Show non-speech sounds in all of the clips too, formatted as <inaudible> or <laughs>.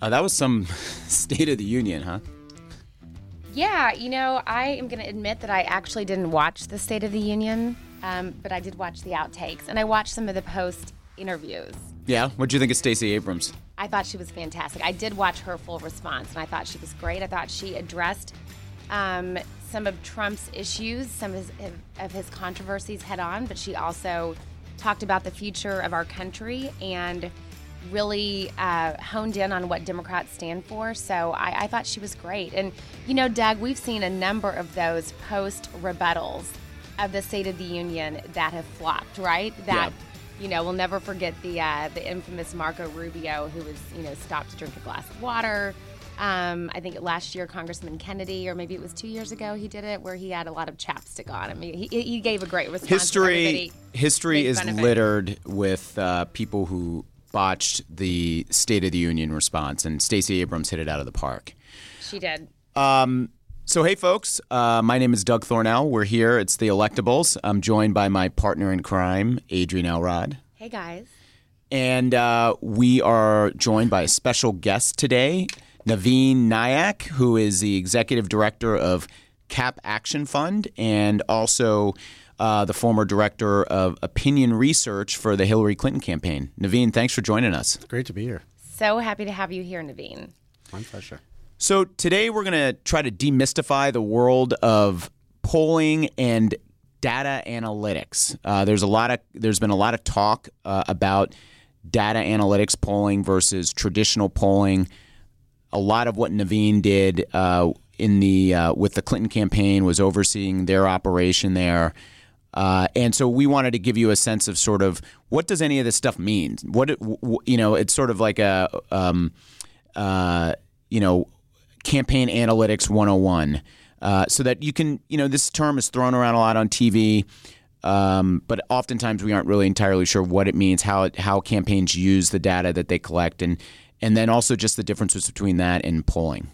Uh, that was some <laughs> State of the Union, huh? Yeah, you know, I am going to admit that I actually didn't watch the State of the Union, um, but I did watch the outtakes and I watched some of the post interviews. Yeah. What'd you think of Stacey Abrams? I thought she was fantastic. I did watch her full response and I thought she was great. I thought she addressed um, some of Trump's issues, some of his, of his controversies head on, but she also talked about the future of our country and really uh, honed in on what Democrats stand for. So I, I, thought she was great. And, you know, Doug, we've seen a number of those post rebuttals of the State of the Union that have flopped, right? That. Yeah. You know, we'll never forget the uh, the infamous Marco Rubio, who was you know stopped to drink a glass of water. Um, I think last year, Congressman Kennedy, or maybe it was two years ago, he did it where he had a lot of chapstick on. Mean, he, he gave a great response. History, history is littered with uh, people who botched the State of the Union response, and Stacey Abrams hit it out of the park. She did. Um, so, hey, folks, uh, my name is Doug Thornell. We're here. It's the Electables. I'm joined by my partner in crime, Adrienne Elrod. Hey, guys. And uh, we are joined by a special guest today, Navin Nayak, who is the executive director of CAP Action Fund and also uh, the former director of opinion research for the Hillary Clinton campaign. Navin, thanks for joining us. Great to be here. So happy to have you here, Navin. My pleasure. So today we're going to try to demystify the world of polling and data analytics. Uh, there's a lot of there's been a lot of talk uh, about data analytics polling versus traditional polling. A lot of what Navin did uh, in the uh, with the Clinton campaign was overseeing their operation there. Uh, and so we wanted to give you a sense of sort of what does any of this stuff mean? What it you know, it's sort of like a um, uh, you know campaign analytics 101, uh, so that you can you know this term is thrown around a lot on TV. Um, but oftentimes we aren't really entirely sure what it means, how it, how campaigns use the data that they collect, and and then also just the differences between that and polling.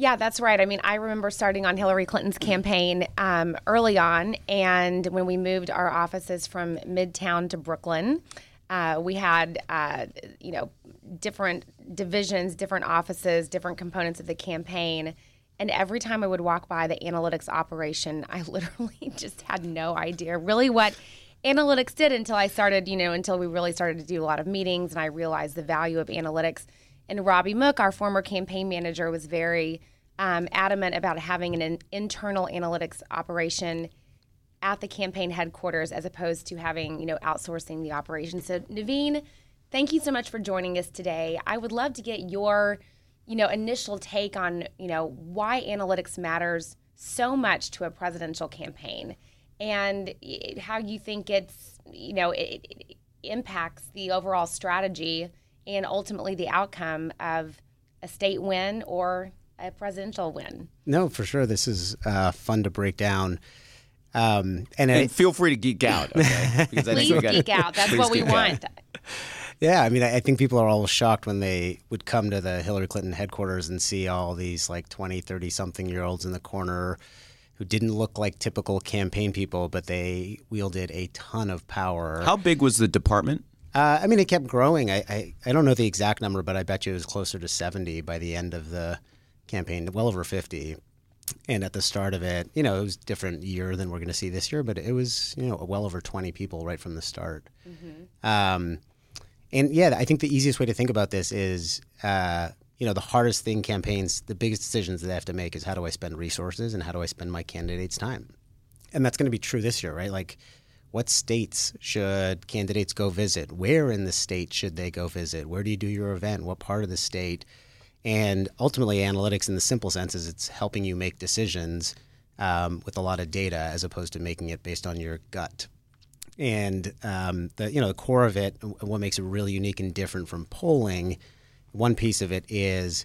Yeah, that's right. I mean, I remember starting on Hillary Clinton's campaign um, early on, and when we moved our offices from Midtown to Brooklyn, uh, we had, uh, you know, different divisions, different offices, different components of the campaign. And every time I would walk by the analytics operation, <laughs> I literally just had no idea really what analytics did until I started, you know, until we really started to do a lot of meetings and I realized the value of analytics. And Robbie Mook, our former campaign manager, was very um, adamant about having an, an internal analytics operation at the campaign headquarters as opposed to having, you know, outsourcing the operation. So, Navin, thank you so much for joining us today. I would love to get your, you know, initial take on, you know, why analytics matters so much to a presidential campaign and how you think it's, you know, it, it impacts the overall strategy and ultimately the outcome of a state win or a presidential win. No, for sure. This is uh, fun to break down. Um, and, and I, feel free to geek out. Okay? <laughs> Because I please geek out. That's what we want. Yeah, I mean, I think people are all shocked when they would come to the Hillary Clinton headquarters and see all these like 20, 30 something year olds in the corner who didn't look like typical campaign people, but they wielded a ton of power. How big was the department? Uh, I mean, it kept growing. I, I, I, don't know the exact number, but I bet you it was closer to 70 by the end of the campaign, well over 50. And at the start of it, you know, it was different year than we're going to see this year, but it was, you know, well over 20 people right from the start. Mm-hmm. Um, and yeah, I think the easiest way to think about this is, uh, you know, the hardest thing campaigns, the biggest decisions that they have to make is how do I spend resources and how do I spend my candidate's time? And that's going to be true this year, right? Like, what states should candidates go visit? Where in the state should they go visit? Where do you do your event? What part of the state? And ultimately, analytics, in the simple sense, is it's helping you make decisions um, with a lot of data as opposed to making it based on your gut. And um, the you know the core of it, what makes it really unique and different from polling, one piece of it is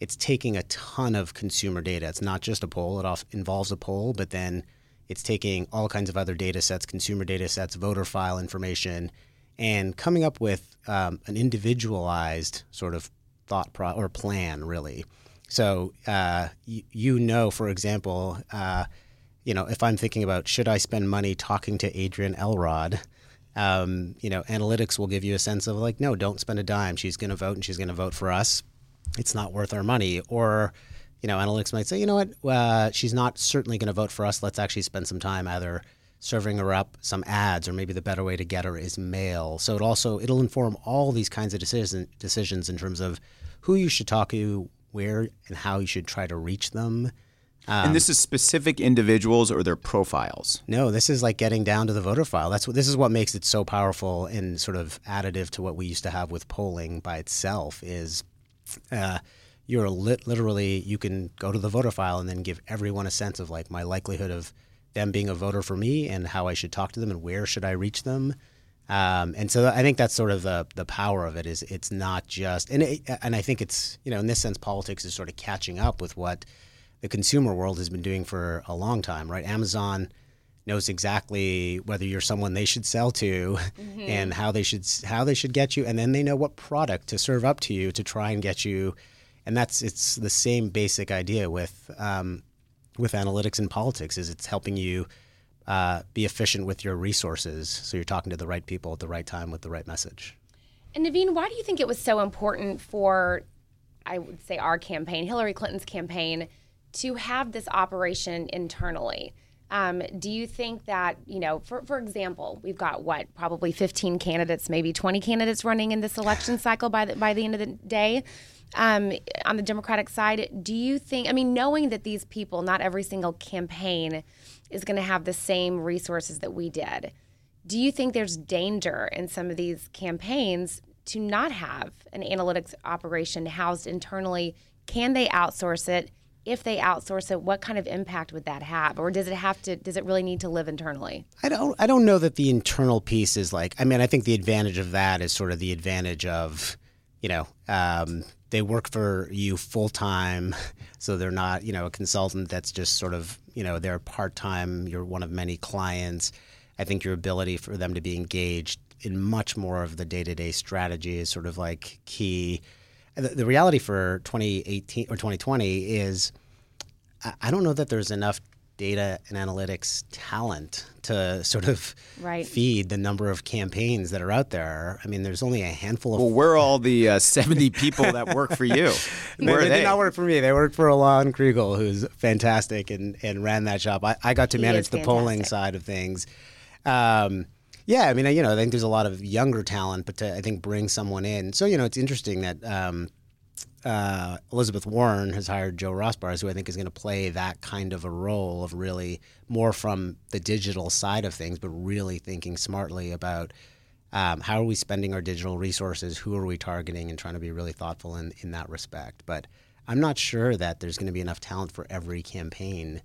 it's taking a ton of consumer data. It's not just a poll; it involves a poll, but then it's taking all kinds of other data sets, consumer data sets, voter file information, and coming up with um, an individualized sort of thought pro- or plan, really. So uh, you know, for example, uh, you know, if I'm thinking about should I spend money talking to Adrienne Elrod, um, you know, analytics will give you a sense of like, no, don't spend a dime. She's going to vote and she's going to vote for us. It's not worth our money. Or, you know, analytics might say, you know what, uh, she's not certainly going to vote for us. Let's actually spend some time either serving her up some ads or maybe the better way to get her is mail. So it also it'll inform all these kinds of decision, decisions in terms of who you should talk to, where and how you should try to reach them. Um, and this is specific individuals or their profiles. No, this is like getting down to the voter file. That's what this is what makes it so powerful and sort of additive to what we used to have with polling by itself. Is uh, you're lit, literally you can go to the voter file and then give everyone a sense of like my likelihood of them being a voter for me and how I should talk to them and where should I reach them. Um, and so I think that's sort of the the power of it is it's not just and it, and I think it's you know in this sense politics is sort of catching up with what the consumer world has been doing for a long time, right? Amazon knows exactly whether you're someone they should sell to mm-hmm. and how they should how they should get you and then they know what product to serve up to you to try and get you and that's it's the same basic idea with um, with analytics and politics is it's helping you uh, be efficient with your resources. So you're talking to the right people at the right time with the right message. And navin why do you think it was so important for i would say our campaign hillary clinton's campaign to have this operation internally. Um, do you think that, you know, for, for example, we've got what, probably 15 candidates, maybe 20 candidates running in this election cycle by the, by the end of the day um, on the Democratic side. Do you think, I mean, knowing that these people, not every single campaign is going to have the same resources that we did, do you think there's danger in some of these campaigns to not have an analytics operation housed internally? Can they outsource it? if they outsource it, what kind of impact would that have, or does it have to? Does it really need to live internally? I don't. I don't know that the internal piece is like. I mean, I think the advantage of that is sort of the advantage of, you know, um, they work for you full time, <laughs> so they're not, you know, a consultant that's just sort of, you know, they're part time. You're one of many clients. I think your ability for them to be engaged in much more of the day to day strategy is sort of like key the, the reality for 2018 or 2020 is I, I don't know that there's enough data and analytics talent to sort of right. feed the number of campaigns that are out there. I mean, there's only a handful of. Well, where are all the uh, 70 people that work for you? <laughs> Where they, they, did not work for me. They worked for Elan Kriegel, who's fantastic and, and ran that shop. I, I got to he manage the polling side of things. Um, yeah, I mean, you know, I think there's a lot of younger talent, but to I think bring someone in. So you know, it's interesting that um, uh, Elizabeth Warren has hired Joe Rospars, who I think is going to play that kind of a role of really more from the digital side of things, but really thinking smartly about um, how are we spending our digital resources, who are we targeting, and trying to be really thoughtful in in that respect. But I'm not sure that there's going to be enough talent for every campaign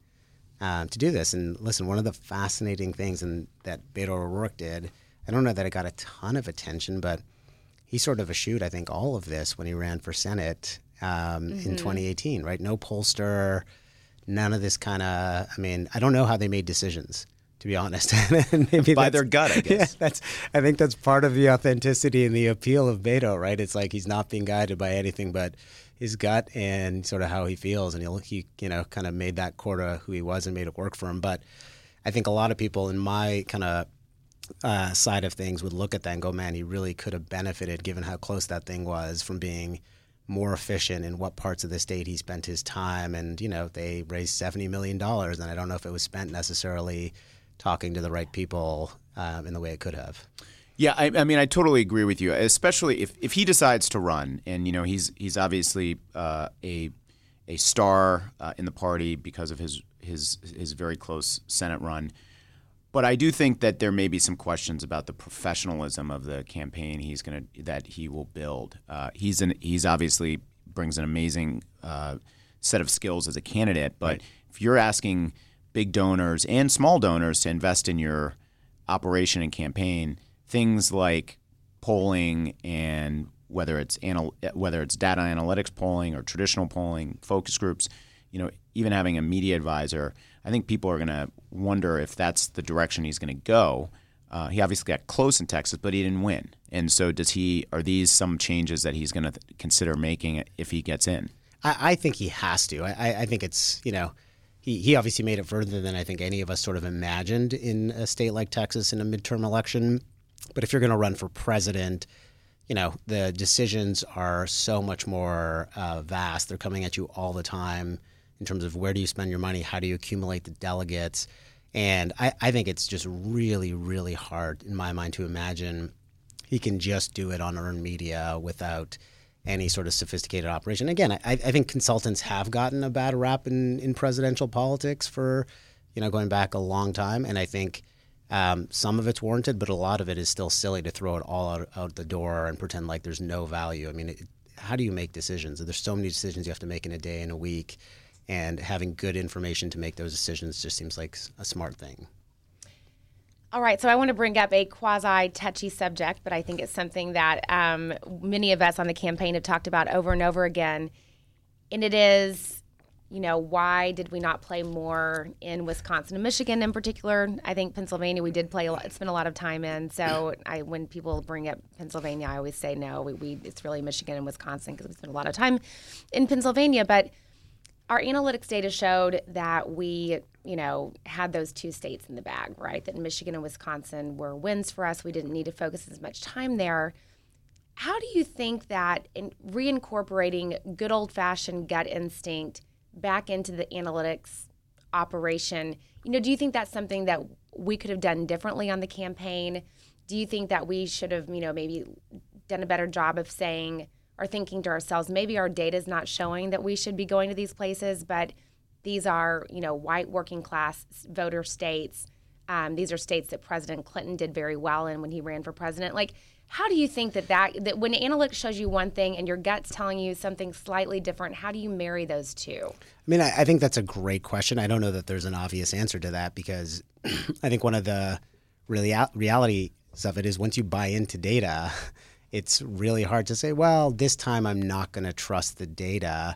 um, to do this. And listen, one of the fascinating things in, that Beto O'Rourke did, I don't know that it got a ton of attention, but he sort of eschewed, I think, all of this when he ran for Senate um, mm-hmm. in 2018, right? No pollster, none of this kind of, I mean, I don't know how they made decisions. To be honest, <laughs> maybe by their gut, I <laughs> guess. Yeah, that's. I think that's part of the authenticity and the appeal of Beto, right? It's like he's not being guided by anything but his gut and sort of how he feels, and he he you know kind of made that core to who he was and made it work for him. But I think a lot of people in my kind of uh, side of things would look at that and go, "Man, he really could have benefited given how close that thing was from being." more efficient in what parts of the state he spent his time and you know they raised 70 million dollars and i don't know if it was spent necessarily talking to the right people um, in the way it could have yeah, I, I, mean, I totally agree with you. Especially if, if he decides to run, and you know, he's he's obviously uh, a a star uh, in the party because of his his his very close Senate run. But I do think that there may be some questions about the professionalism of the campaign he's gonna that he will build. Uh, he's an he's obviously brings an amazing uh, set of skills as a candidate, but right. if you're asking big donors and small donors to invest in your operation and campaign things like polling and whether it's anal- whether it's data analytics polling or traditional polling, focus groups, you know, even having a media advisor, I think people are going to wonder if that's the direction he's going to go. Uh, he obviously got close in Texas, but he didn't win. And so, does he? Are these some changes that he's going to th- consider making if he gets in? I, I think he has to. I, I think it's you know he, he obviously made it further than I think any of us sort of imagined in a state like Texas in a midterm election But if you're going to run for president, you know the decisions are so much more uh, vast. They're coming at you all the time in terms of where do you spend your money, how do you accumulate the delegates, and I, I think it's just really, really hard in my mind to imagine he can just do it on earned media without any sort of sophisticated operation. Again, I, I think consultants have gotten a bad rap in, in presidential politics for, you know, going back a long time, and I think um, some of it's warranted, but a lot of it is still silly to throw it all out, out the door and pretend like there's no value. I mean, it, how do you make decisions? There's so many decisions you have to make in a day and a week, and having good information to make those decisions just seems like a smart thing. All right, so I want to bring up a quasi touchy subject, but I think it's something that um, many of us on the campaign have talked about over and over again. And it is, you know, why did we not play more in Wisconsin and Michigan in particular? I think Pennsylvania we did play a lot, spent a lot of time in. So <clears throat> I, when people bring up Pennsylvania, I always say no. We, we it's really Michigan and Wisconsin because we spent a lot of time in Pennsylvania, but our analytics data showed that we, you know, had those two states in the bag, right? That Michigan and Wisconsin were wins for us. We didn't need to focus as much time there. How do you think that in reincorporating good old fashioned gut instinct back into the analytics operation, you know, do you think that's something that we could have done differently on the campaign? Do you think that we should have, you know, maybe done a better job of saying, are thinking to ourselves, maybe our data is not showing that we should be going to these places, but these are, you know, white working class voter states. Um, these are states that President Clinton did very well in when he ran for president. Like, how do you think that that, that when analytics shows you one thing and your gut's telling you something slightly different, how do you marry those two? I mean, I, I think that's a great question. I don't know that there's an obvious answer to that because <clears throat> I think one of the really reality of it is once you buy into data, it's really hard to say, well, this time I'm not going to trust the data.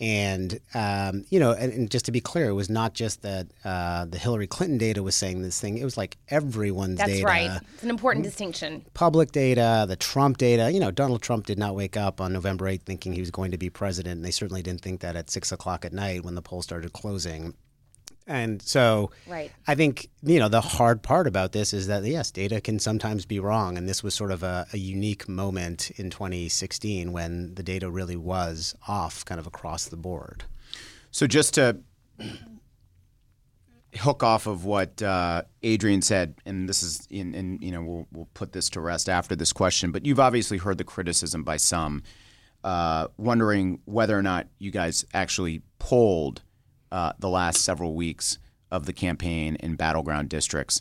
And um, you know, and, and, just to be clear, it was not just that uh, the Hillary Clinton data was saying this thing. It was like everyone's That's data. That's right. It's an important distinction. Public data, the Trump data. You know, Donald Trump did not wake up on November 8th thinking he was going to be president, and they certainly didn't think that at six o'clock at night when the polls started closing. And so right. I think, you know, the hard part about this is that, yes, data can sometimes be wrong. And this was sort of a, a, unique moment in 2016 when the data really was off kind of across the board. So just to hook off of what uh, Adrienne said, and this is, in, in, you know, we'll, we'll put this to rest after this question, but you've obviously heard the criticism by some, uh, wondering whether or not you guys actually polled – uh, the last several weeks of the campaign in battleground districts.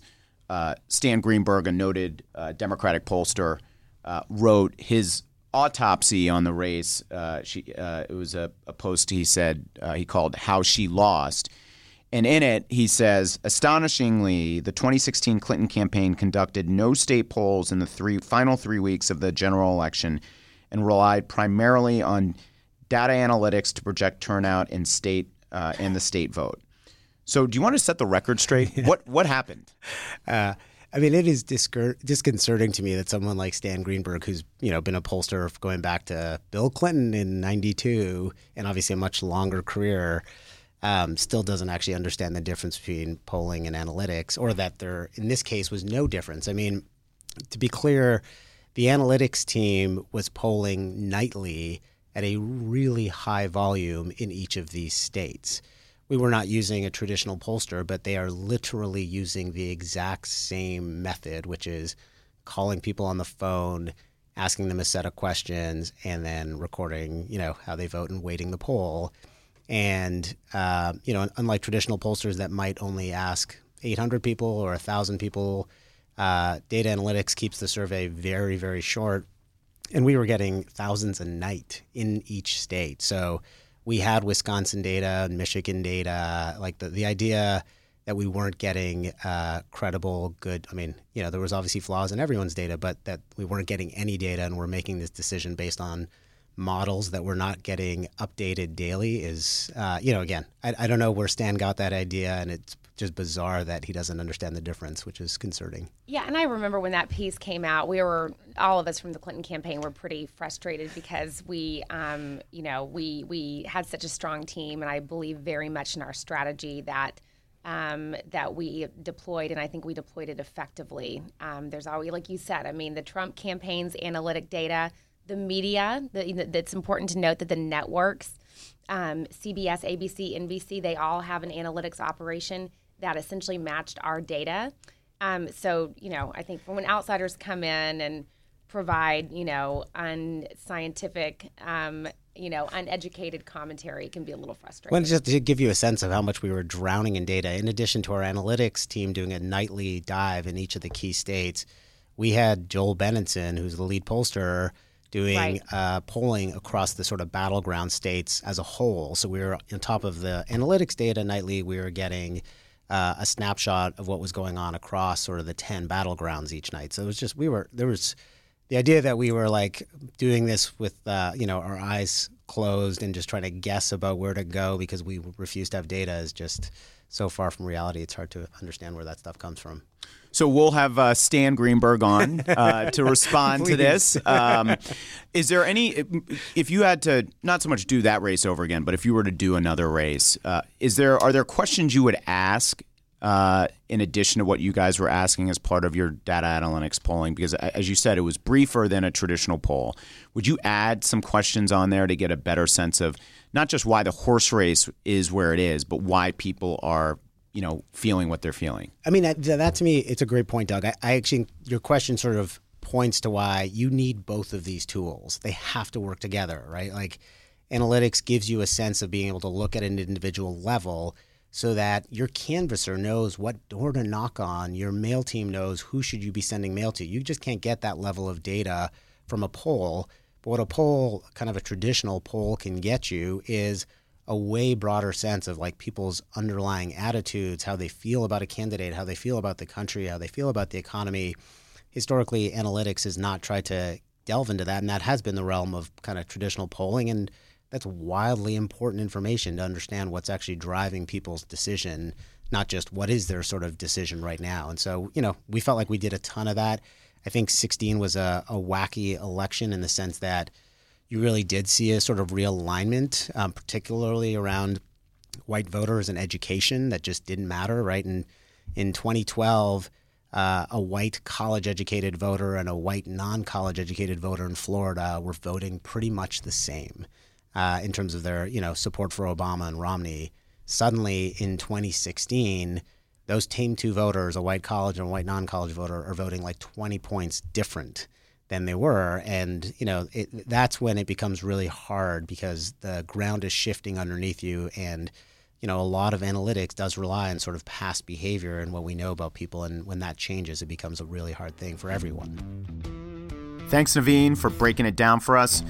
Uh, Stan Greenberg, a noted uh, Democratic pollster, uh, wrote his autopsy on the race. Uh, she, it was a, a, post he said he called "How She Lost." And in it, he says, astonishingly, the 2016 Clinton campaign conducted no state polls in the three final three weeks of the general election and relied primarily on data analytics to project turnout in state uh, and the state vote. So, do you want to set the record straight? <laughs> yeah. What what happened? Uh, I mean, it is disconcerting to me that someone like Stan Greenberg, who's you know been a pollster going back to Bill Clinton in '92, and obviously a much longer career, um, still doesn't actually understand the difference between polling and analytics, or that there, in this case, was no difference. I mean, to be clear, the analytics team was polling nightly at a really high volume in each of these states. We were not using a traditional pollster, but they are literally using the exact same method, which is calling people on the phone, asking them a set of questions, and then recording, you know, how they vote and weighting the poll. And uh, you know, unlike traditional pollsters that might only ask 800 people or 1,000 people, uh, data analytics keeps the survey very, very short and we were getting thousands a night in each state. So we had Wisconsin data and Michigan data. Like the, the idea that we weren't getting uh, credible, good. I mean, you know, there was obviously flaws in everyone's data, but that we weren't getting any data and we're making this decision based on models that we're not getting updated daily is, uh, you know, again, I, I don't know where Stan got that idea, and it's just bizarre that he doesn't understand the difference, which is concerning. Yeah, and I remember when that piece came out, we were all of us from the Clinton campaign were pretty frustrated because we, um, you know, we we had such a strong team, and I believe very much in our strategy that um, that we deployed, and I think we deployed it effectively. Um, there's always, like you said, I mean, the Trump campaign's analytic data, the media, the, that's important to note that the networks, um, CBS, ABC, NBC, they all have an analytics operation that essentially matched our data. Um, so, you know, I think when outsiders come in and provide, you know, unscientific um, you know, uneducated commentary can be a little frustrating. Well, just to give you a sense of how much we were drowning in data, in addition to our analytics team doing a nightly dive in each of the key states, we had Joel Benenson, who's the lead pollster, doing right. uh, polling across the sort of battleground states as a whole. So we were on top of the analytics data nightly. We were getting uh, a snapshot of what was going on across sort of the ten battlegrounds each night. So it was just we were there was the idea that we were like doing this with uh, you know our eyes closed and just trying to guess about where to go because we refuse to have data is just so far from reality. It's hard to understand where that stuff comes from. So we'll have uh, Stan Greenberg on uh, to <laughs> respond to this. Um, is there any, if you had to not so much do that race over again, but if you were to do another race, uh, is there are there questions you would ask uh, in addition to what you guys were asking as part of your data analytics polling? Because, as you said, it was briefer than a traditional poll. Would you add some questions on there to get a better sense of not just why the horse race is where it is, but why people are you know feeling what they're feeling. I mean that, that to me it's a great point doug. I, I, actually your question sort of points to why you need both of these tools. They have to work together right? Like analytics gives you a sense of being able to look at an individual level so that your canvasser knows what door to knock on. Your mail team knows who should you be sending mail to. You just can't get that level of data from a poll. But what a poll kind of a traditional poll can get you is a way broader sense of like people's underlying attitudes how they feel about a candidate how they feel about the country how they feel about the economy historically analytics has not tried to delve into that and that has been the realm of kind of traditional polling and that's wildly important information to understand what's actually driving people's decision, not just what is their sort of decision right now. And so, you know, we felt like we did a ton of that. I think 16 was a, a wacky election in the sense that you really did see a sort of realignment, um, particularly around white voters and education that just didn't matter, right? And in 2012, uh, a white college educated voter and a white non college educated voter in Florida were voting pretty much the same uh, in terms of their you know support for Obama and Romney. Suddenly in 2016, those team two voters, a white college and a white non-college voter, are voting like 20 points different than they were, and you know it, that's when it becomes really hard because the ground is shifting underneath you and you know, a lot of analytics does rely on sort of past behavior and what we know about people. And when that changes, it becomes a really hard thing for everyone. Thanks, Navin, for breaking it down for us.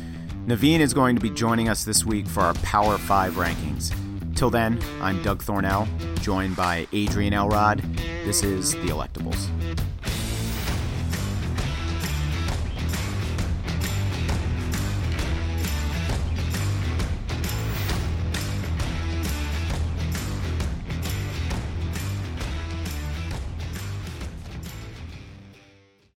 Navin is going to be joining us this week for our Power 5 rankings. Till then, I'm Doug Thornell, joined by Adrienne Elrod. This is The Electables.